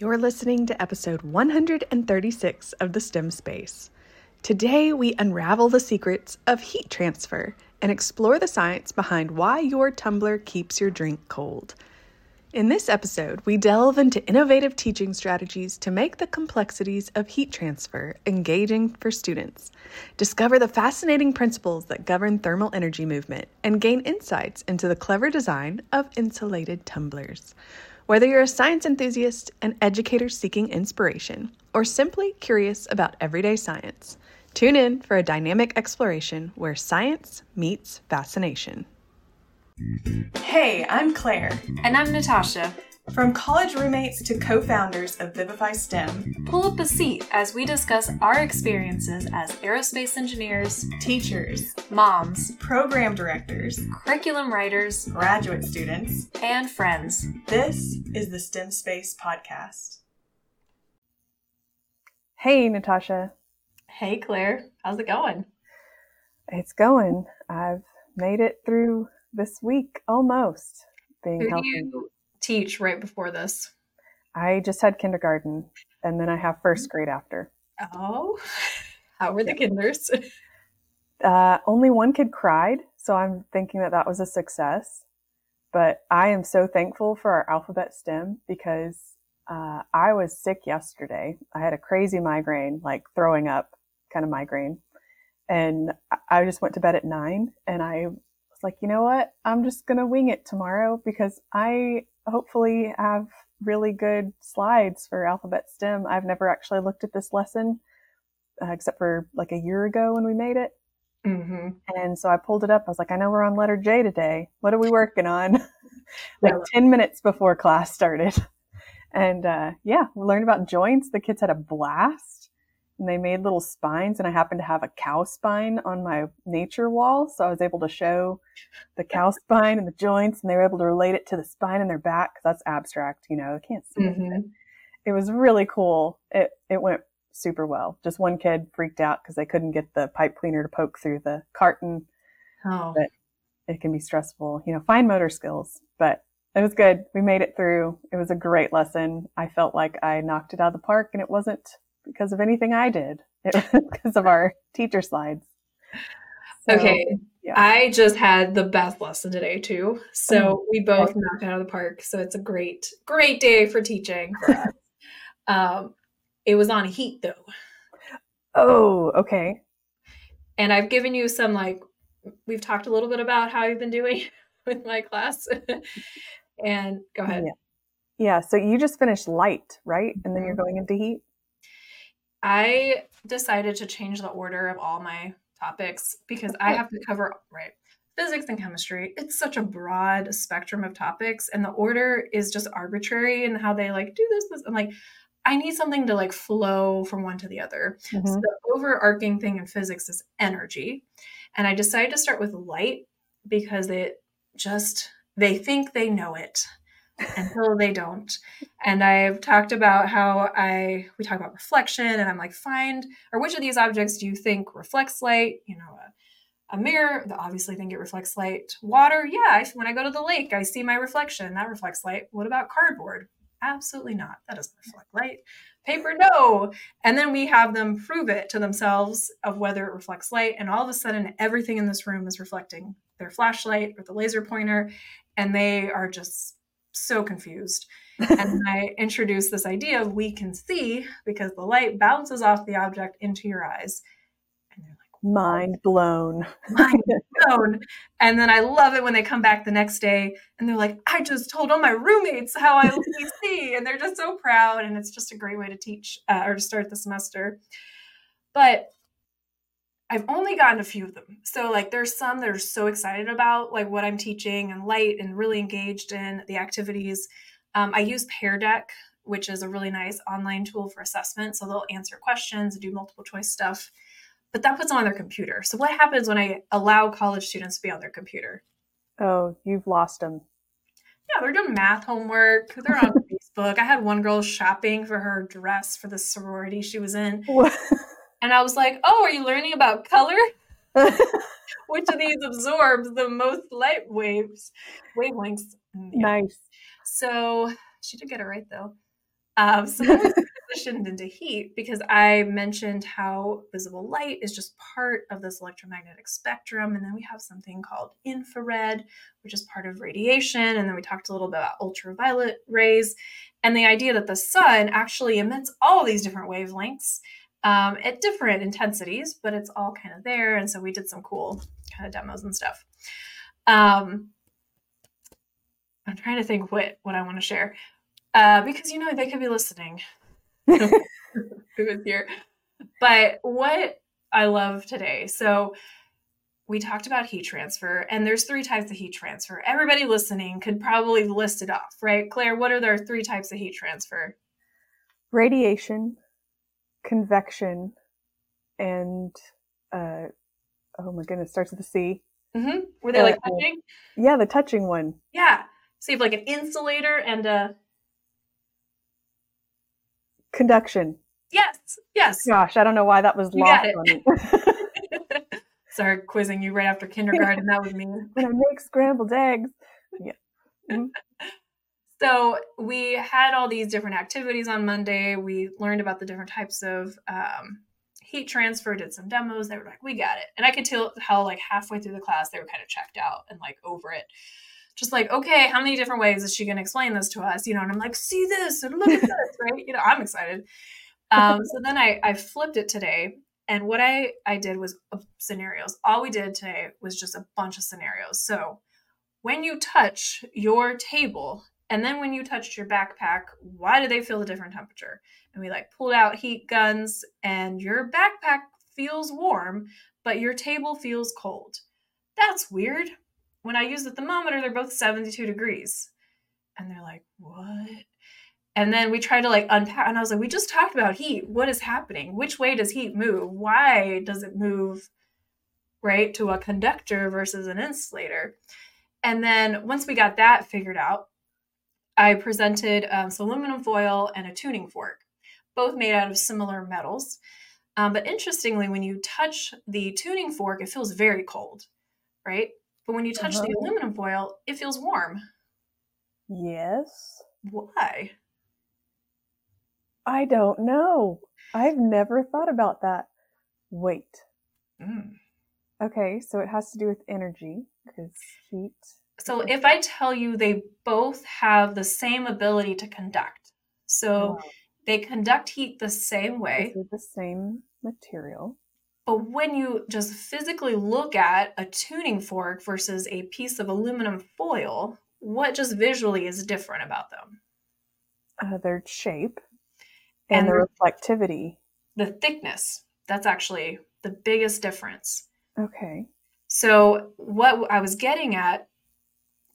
You're listening to episode 136 of The STEM Space. Today, we unravel the secrets of heat transfer and explore the science behind why your tumbler keeps your drink cold. In this episode, we delve into innovative teaching strategies to make the complexities of heat transfer engaging for students, discover the fascinating principles that govern thermal energy movement, and gain insights into the clever design of insulated tumblers. Whether you're a science enthusiast, an educator seeking inspiration, or simply curious about everyday science, tune in for a dynamic exploration where science meets fascination. Hey, I'm Claire. And I'm Natasha. From college roommates to co founders of Vivify STEM, pull up a seat as we discuss our experiences as aerospace engineers, teachers, moms, program directors, curriculum writers, graduate students, and friends. This is the STEM Space Podcast. Hey, Natasha. Hey, Claire. How's it going? It's going. I've made it through this week almost. Being Who healthy. do you teach right before this? I just had kindergarten, and then I have first grade after. Oh, how were the kinders? Uh, only one kid cried, so I'm thinking that that was a success. But I am so thankful for our alphabet STEM because uh, I was sick yesterday. I had a crazy migraine, like throwing up kind of migraine. And I just went to bed at nine and I was like, you know what? I'm just going to wing it tomorrow because I hopefully have really good slides for alphabet STEM. I've never actually looked at this lesson uh, except for like a year ago when we made it. Mm-hmm. And so I pulled it up. I was like, I know we're on letter J today. What are we working on? like 10 minutes before class started. And uh, yeah, we learned about joints. The kids had a blast and they made little spines and I happened to have a cow spine on my nature wall. So I was able to show the cow spine and the joints and they were able to relate it to the spine in their back because that's abstract, you know, they can't see mm-hmm. it. It was really cool. It, it went super well. Just one kid freaked out because they couldn't get the pipe cleaner to poke through the carton. Oh. But it can be stressful, you know, fine motor skills, but it was good. We made it through. It was a great lesson. I felt like I knocked it out of the park and it wasn't because of anything I did. It was because of our teacher slides. So, okay. Yeah. I just had the best lesson today too. So mm-hmm. we both knocked out of the park. So it's a great, great day for teaching for um, it was on heat though. Oh, okay. And I've given you some like we've talked a little bit about how you've been doing with my class. and go ahead. Yeah. yeah. So you just finished light, right? And then you're mm-hmm. going into heat? I decided to change the order of all my topics because I have to cover right physics and chemistry. It's such a broad spectrum of topics, and the order is just arbitrary in how they like do this. This I'm like, I need something to like flow from one to the other. Mm-hmm. So the overarching thing in physics is energy, and I decided to start with light because it just they think they know it until they don't. And I've talked about how I we talk about reflection and I'm like find or which of these objects do you think reflects light? You know, a, a mirror, obviously think it reflects light. Water, yeah, I, when I go to the lake, I see my reflection, that reflects light. What about cardboard? Absolutely not. That doesn't reflect light. Paper, no. And then we have them prove it to themselves of whether it reflects light. And all of a sudden, everything in this room is reflecting their flashlight or the laser pointer. And they are just so confused. and I introduced this idea of we can see because the light bounces off the object into your eyes. And they're like, mind blown. mind blown. And then I love it when they come back the next day and they're like, I just told all my roommates how I see. And they're just so proud. And it's just a great way to teach uh, or to start the semester. But I've only gotten a few of them. So like there's some that are so excited about like what I'm teaching and light and really engaged in the activities. Um, I use Pear Deck, which is a really nice online tool for assessment. So they'll answer questions and do multiple choice stuff. But that puts them on their computer. So what happens when I allow college students to be on their computer? Oh, you've lost them. Yeah, they're doing math homework. They're on Facebook. I had one girl shopping for her dress for the sorority she was in. And I was like, oh, are you learning about color? Which of these absorbs the most light waves, wavelengths? Nice. So she did get it right though. Um, so transitioned into heat because I mentioned how visible light is just part of this electromagnetic spectrum. And then we have something called infrared, which is part of radiation. And then we talked a little bit about ultraviolet rays and the idea that the sun actually emits all these different wavelengths um, at different intensities, but it's all kind of there. And so we did some cool kind of demos and stuff. Um, I'm trying to think what what I want to share uh, because you know they could be listening. Who is here? But what I love today, so we talked about heat transfer, and there's three types of heat transfer. Everybody listening could probably list it off, right? Claire, what are their three types of heat transfer? Radiation, convection, and uh, oh my goodness, starts with a C. Mm-hmm. Were they like uh, touching? Yeah, the touching one. Yeah. So you have like an insulator and a conduction. Yes. Yes. Gosh, I don't know why that was lost on me. Sorry, quizzing you right after kindergarten. that was me. When I make scrambled eggs. Yeah. Mm-hmm. So we had all these different activities on Monday. We learned about the different types of um, heat transfer, did some demos. They were like, we got it. And I could tell how like halfway through the class, they were kind of checked out and like over it. Just like, okay, how many different ways is she going to explain this to us? You know, and I'm like, see this and look at this, right? You know, I'm excited. Um, so then I, I flipped it today. And what I, I did was uh, scenarios. All we did today was just a bunch of scenarios. So when you touch your table and then when you touched your backpack, why do they feel a different temperature? And we like pulled out heat guns, and your backpack feels warm, but your table feels cold. That's weird. When I use the thermometer, they're both 72 degrees. And they're like, what? And then we try to like unpack, and I was like, we just talked about heat. What is happening? Which way does heat move? Why does it move right to a conductor versus an insulator? And then once we got that figured out, I presented um, some aluminum foil and a tuning fork, both made out of similar metals. Um, but interestingly, when you touch the tuning fork, it feels very cold, right? But when you touch uh-huh. the aluminum foil, it feels warm. Yes. Why? I don't know. I've never thought about that. Wait. Mm. Okay, so it has to do with energy because heat so if I tell you they both have the same ability to conduct, so wow. they conduct heat the same way, the same material. But when you just physically look at a tuning fork versus a piece of aluminum foil, what just visually is different about them? Uh, their shape and, and the reflectivity. The thickness. That's actually the biggest difference. Okay. So, what I was getting at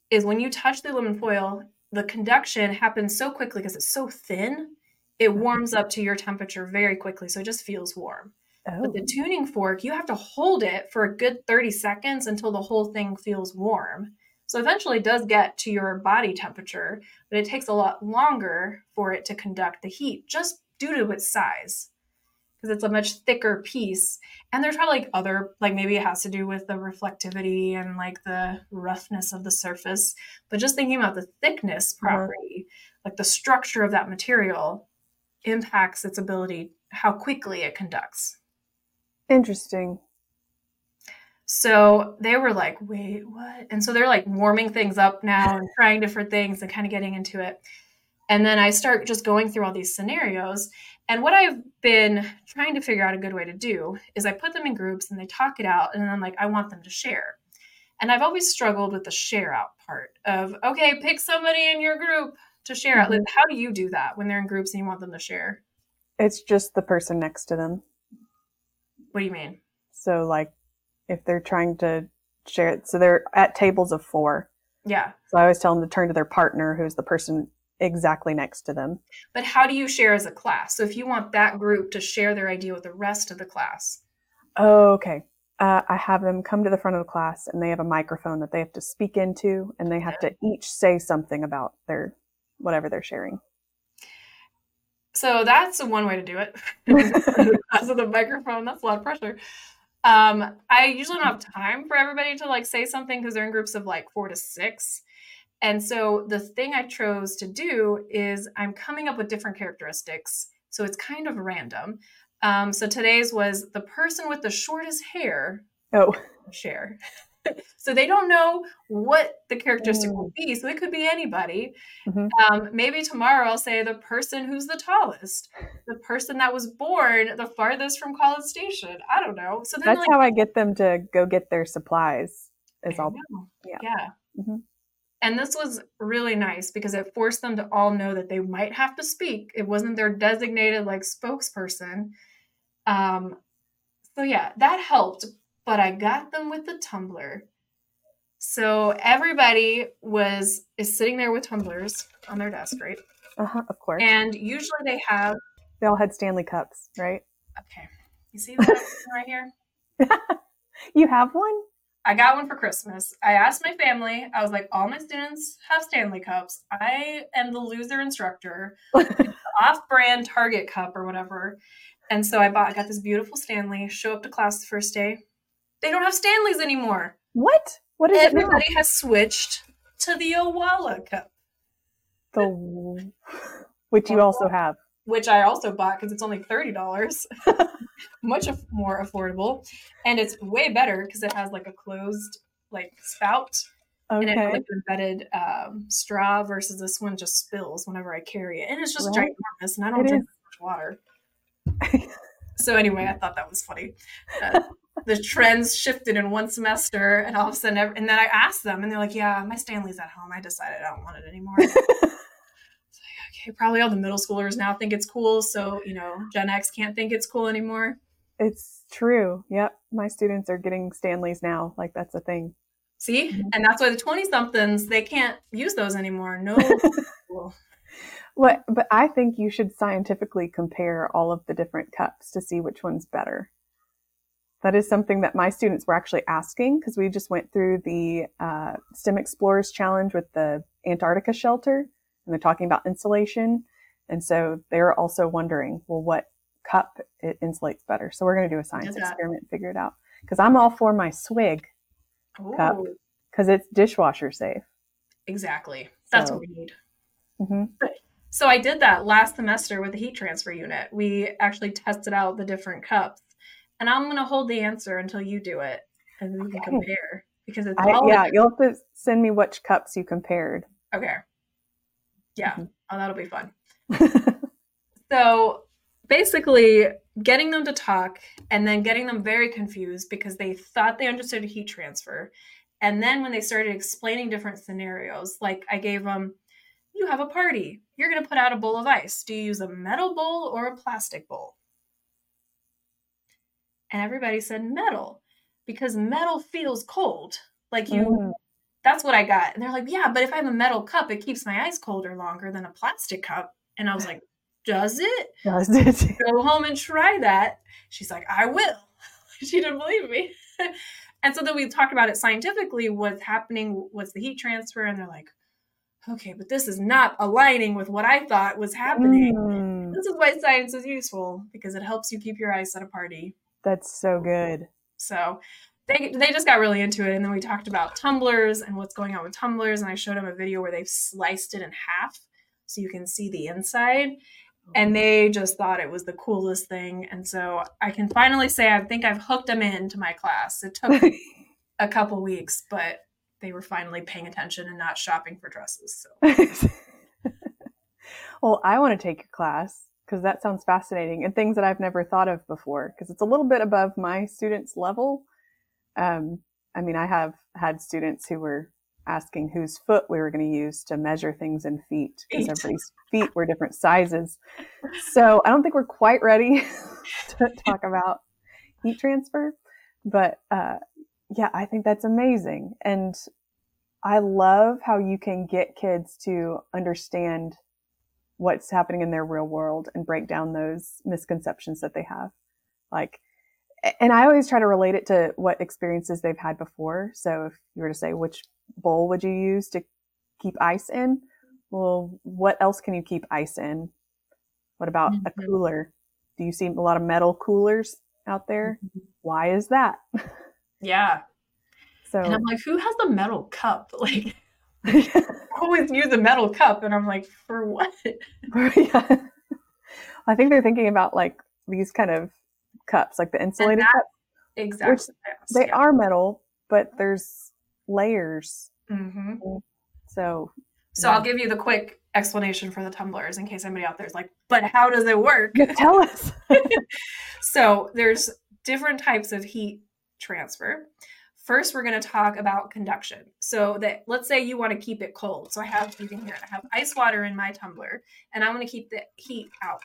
is when you touch the aluminum foil, the conduction happens so quickly because it's so thin, it mm-hmm. warms up to your temperature very quickly. So it just feels warm. Oh. But the oh. tuning fork, you have to hold it for a good 30 seconds until the whole thing feels warm. So eventually it does get to your body temperature, but it takes a lot longer for it to conduct the heat just due to its size because it's a much thicker piece. And there's probably like other, like maybe it has to do with the reflectivity and like the roughness of the surface. But just thinking about the thickness uh-huh. property, mm-hmm. like the structure of that material impacts its ability, how quickly it conducts. Interesting. So they were like, wait, what? And so they're like warming things up now and trying different things and kind of getting into it. And then I start just going through all these scenarios. And what I've been trying to figure out a good way to do is I put them in groups and they talk it out, and then I'm like, I want them to share. And I've always struggled with the share out part of, okay, pick somebody in your group to share out. Mm-hmm. How do you do that when they're in groups and you want them to share? It's just the person next to them. What do you mean? So, like, if they're trying to share it, so they're at tables of four. Yeah. So I always tell them to turn to their partner, who's the person exactly next to them. But how do you share as a class? So if you want that group to share their idea with the rest of the class. Oh, okay. Uh, I have them come to the front of the class and they have a microphone that they have to speak into and they have to each say something about their whatever they're sharing. So that's one way to do it. Because of the microphone, that's a lot of pressure. Um, I usually don't have time for everybody to like say something because they're in groups of like four to six. And so the thing I chose to do is I'm coming up with different characteristics. So it's kind of random. Um, so today's was the person with the shortest hair. Oh, share. so they don't know what the characteristic Mm. will be. So it could be anybody. Mhm. Um, maybe tomorrow I'll say the person who's the tallest, the person that was born the farthest from College Station. I don't know. So then, that's like, how I get them to go get their supplies. Is all yeah. Yeah. Mhm. And this was really nice because it forced them to all know that they might have to speak. It wasn't their designated like spokesperson. Um, so yeah, that helped. But I got them with the tumbler. So everybody was is sitting there with tumblers on their desk, right? uh-huh, of course. And usually they have they all had Stanley cups, right? okay. You see that right here? You have one? I got one for Christmas. I asked my family, I was like, all my students have Stanley Cups. I am the loser instructor, off brand Target cup or whatever. And so I bought, I got this beautiful Stanley, show up to class the first day. They don't have Stanleys anymore. What? What is it? Everybody has switched to the Owala cup, The which you also have. which I also bought because it's only $30, much af- more affordable. And it's way better because it has like a closed like spout and it like embedded um, straw versus this one just spills whenever I carry it, and it's just Right. ginormous, and I don't It drink is. much water. so anyway, I thought that was funny. Uh, the trends shifted in one semester, and all of a sudden, ev- and then I asked them, and they're like, "Yeah, my Stanley's at home. I decided I don't want it anymore." It's like, okay, probably all the middle schoolers now think it's cool, so you know, Gen X can't think it's cool anymore. It's true. Yep. My students are getting Stanleys now. Like that's a thing. See, Mhm. and that's why the twenty somethings they can't use those anymore. No. What but I think you should scientifically compare all of the different cups to see which one's better. That is something that my students were actually asking because we just went through the uh, STEM Explorers Challenge with the Antarctica shelter and they're talking about insulation. And so they're also wondering, well, what cup it insulates better? So we're going to do a science experiment and figure it out because I'm all for my swig Cup. Because it's dishwasher safe. Exactly. That's So- what we need. Mm-hmm. So I did that last semester with the heat transfer unit. We actually tested out the different cups. And I'm going to hold the answer until you do it and we can Okay. compare because it's I, all yeah, you'll have to send me which cups you compared. okay. Yeah. Mhm. Oh, that'll be fun. So basically, getting them to talk and then getting them very confused because they thought they understood heat transfer. And then when they started explaining different scenarios, like I gave them, you have a party, you're going to put out a bowl of ice. Do you use a metal bowl or a plastic bowl? And everybody said metal because metal feels cold. Like you, Mm. That's what I got. And they're like, yeah, but if I have a metal cup, it keeps my ice colder longer than a plastic cup. And I was like, does it? Does it? Go home and try that. She's like, I will. she didn't believe me. and so then we talked about it scientifically what's happening, what's the heat transfer. And they're like, okay, but this is not aligning with what I thought was happening. Mm, This is why science is useful because it helps you keep your ice at a party. that's so good. So they they just got really into it, and then we talked about tumblers and what's going on with tumblers, and I showed them a video where they've sliced it in half so you can see the inside, and oh. they just thought it was the coolest thing. And so I can finally say I think I've hooked them into my class. It took a couple weeks, but they were finally paying attention and not shopping for dresses. So well, I want to take your class because that sounds fascinating and things that I've never thought of before because it's a little bit above my students' level. Um, I mean, I have had students who were asking whose foot we were going to use to measure things in feet because everybody's feet were different sizes. So I don't think we're quite ready to talk about heat transfer, but uh, yeah, I think that's amazing. And I love how you can get kids to understand what's happening in their real world and break down those misconceptions that they have. Like, and I always try to relate it to what experiences they've had before. So if you were to say, which bowl would you use to keep ice in? Well, what else can you keep ice in? What about a Mhm. cooler? Do you see a lot of metal coolers out there? Why is that? yeah, So and I'm like, who has a metal cup? Like, always use a metal cup. And I'm like, for what? yeah. I think they're thinking about like these kind of cups, like the insulated that- cups. Exactly. They are metal, but there's layers. hmm So So I'll give you the quick explanation for the tumblers in case anybody out there is like, but how does it work? tell us. so there's different types of heat transfer. First, we're going to talk about conduction. So that let's say you want to keep it cold. So I have you can hear it. I have ice water in my tumbler, and I want to keep the heat out.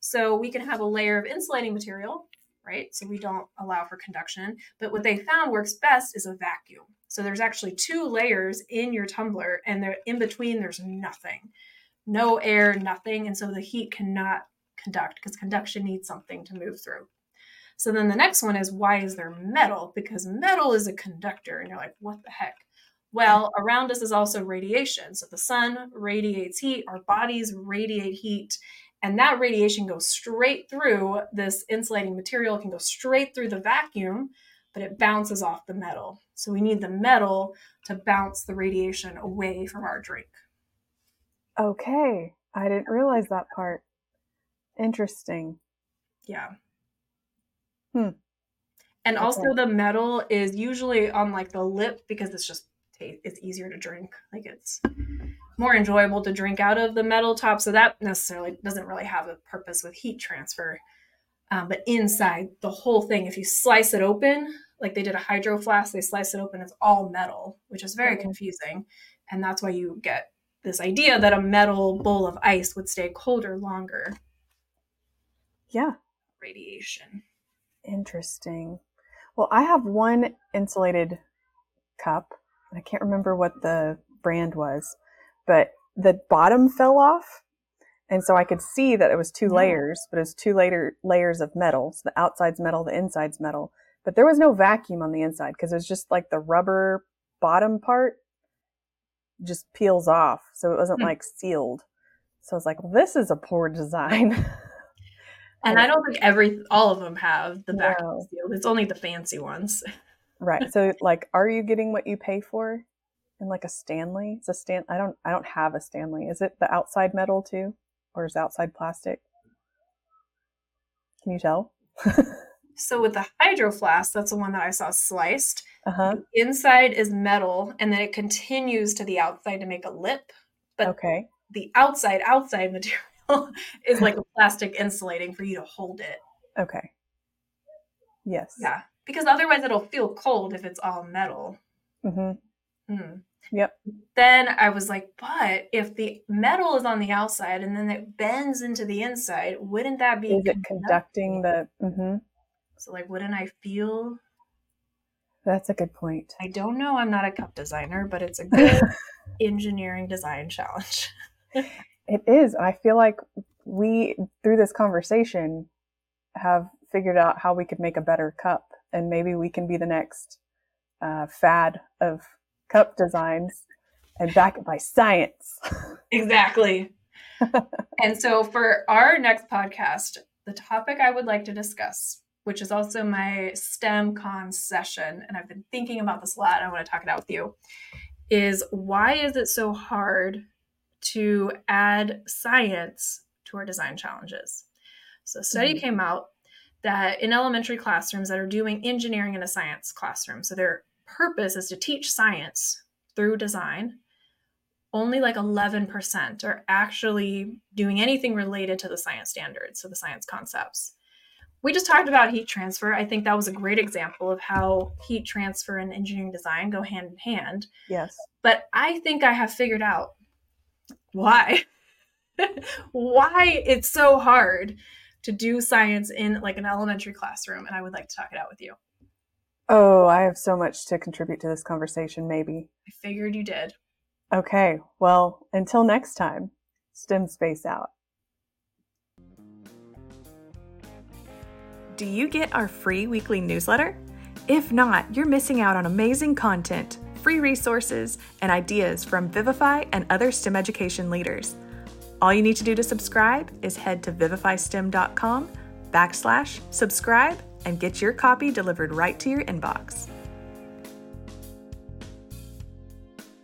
So we can have a layer of insulating material, right? So we don't allow for conduction. But what they mm-hmm. found works best is a vacuum. So there's actually two layers in your tumbler, and they're in between. There's nothing, no air, nothing, and so the heat cannot conduct because conduction needs something to move through. So then the next one is why is there metal? Because metal is a conductor. And you're like, what the heck? Well, around us is also radiation. So the sun radiates heat, our bodies radiate heat, and that radiation goes straight through this insulating material, it can go straight through the vacuum, but it bounces off the metal. So we need the metal to bounce the radiation away from our drink. Okay. I didn't realize that part. Interesting. Yeah. Hmm. And Okay. also the metal is usually on like the lip because it's just it's easier to drink. Like it's more enjoyable to drink out of the metal top. So that necessarily doesn't really have a purpose with heat transfer. Um, but inside the whole thing, if you slice it open, like they did a hydro flask, they slice it open, it's all metal, which is very Mhm. confusing. And that's why you get this idea that a metal bowl of ice would stay colder longer. Yeah. Radiation. Interesting. Well, I have one insulated cup. I can't remember what the brand was, but the bottom fell off. And so I could see that it was two Yeah. layers, but it was two later layers of metal. So the outside's metal, the inside's metal. But there was no vacuum on the inside because it was just like the rubber bottom part just peels off. So it wasn't Hmm. like sealed. So I was like, well, this is a poor design. And I don't think every all of them have the vacuum No. sealed. It's only the fancy ones. Right. So like are you getting what you pay for in like a Stanley? It's a Stan I don't I don't have a Stanley. Is it the outside metal too? Or is outside plastic? Can you tell? So with the hydro flask, that's the one that I saw sliced. uh-huh. Inside is metal, and then it continues to the outside to make a lip. But Okay. the outside outside material is like a plastic insulating for you to hold it. Okay. Yes. Yeah, because otherwise it'll feel cold if it's all metal. Mm-hmm. Hmm. Yep. Then I was like, but if the metal is on the outside and then it bends into the inside, wouldn't that be Is it conducting? conducting the mhm. So like, wouldn't I feel? That's a good point. I don't know. I'm not a cup designer, but it's a good engineering design challenge. It is. I feel like we through this conversation have figured out how we could make a better cup and maybe we can be the next uh, fad of cup designs and back it by science. Exactly. and so for our next podcast, the topic I would like to discuss, which is also my STEMCON session, and I've been thinking about this a lot, and I want to talk it out with you, is why is it so hard to add science to our design challenges? So a study Mhm. came out that in elementary classrooms that are doing engineering in a science classroom, so their purpose is to teach science through design only like 11% are actually doing anything related to the science standards, so the science concepts. We just talked about heat transfer. I think that was a great example of how heat transfer and engineering design go hand in hand. Yes. But I think I have figured out why. why it's so hard to do science in like an elementary classroom and I would like to talk it out with you. Oh, I have so much to contribute to this conversation, maybe. I figured you did. Okay. Well, until next time, STEM Space out. Do you get our free weekly newsletter? If not, you're missing out on amazing content, free resources, and ideas from Vivify and other STEM education leaders. All you need to do to subscribe is head to vivifystem.com backslash subscribe and get your copy delivered right to your inbox.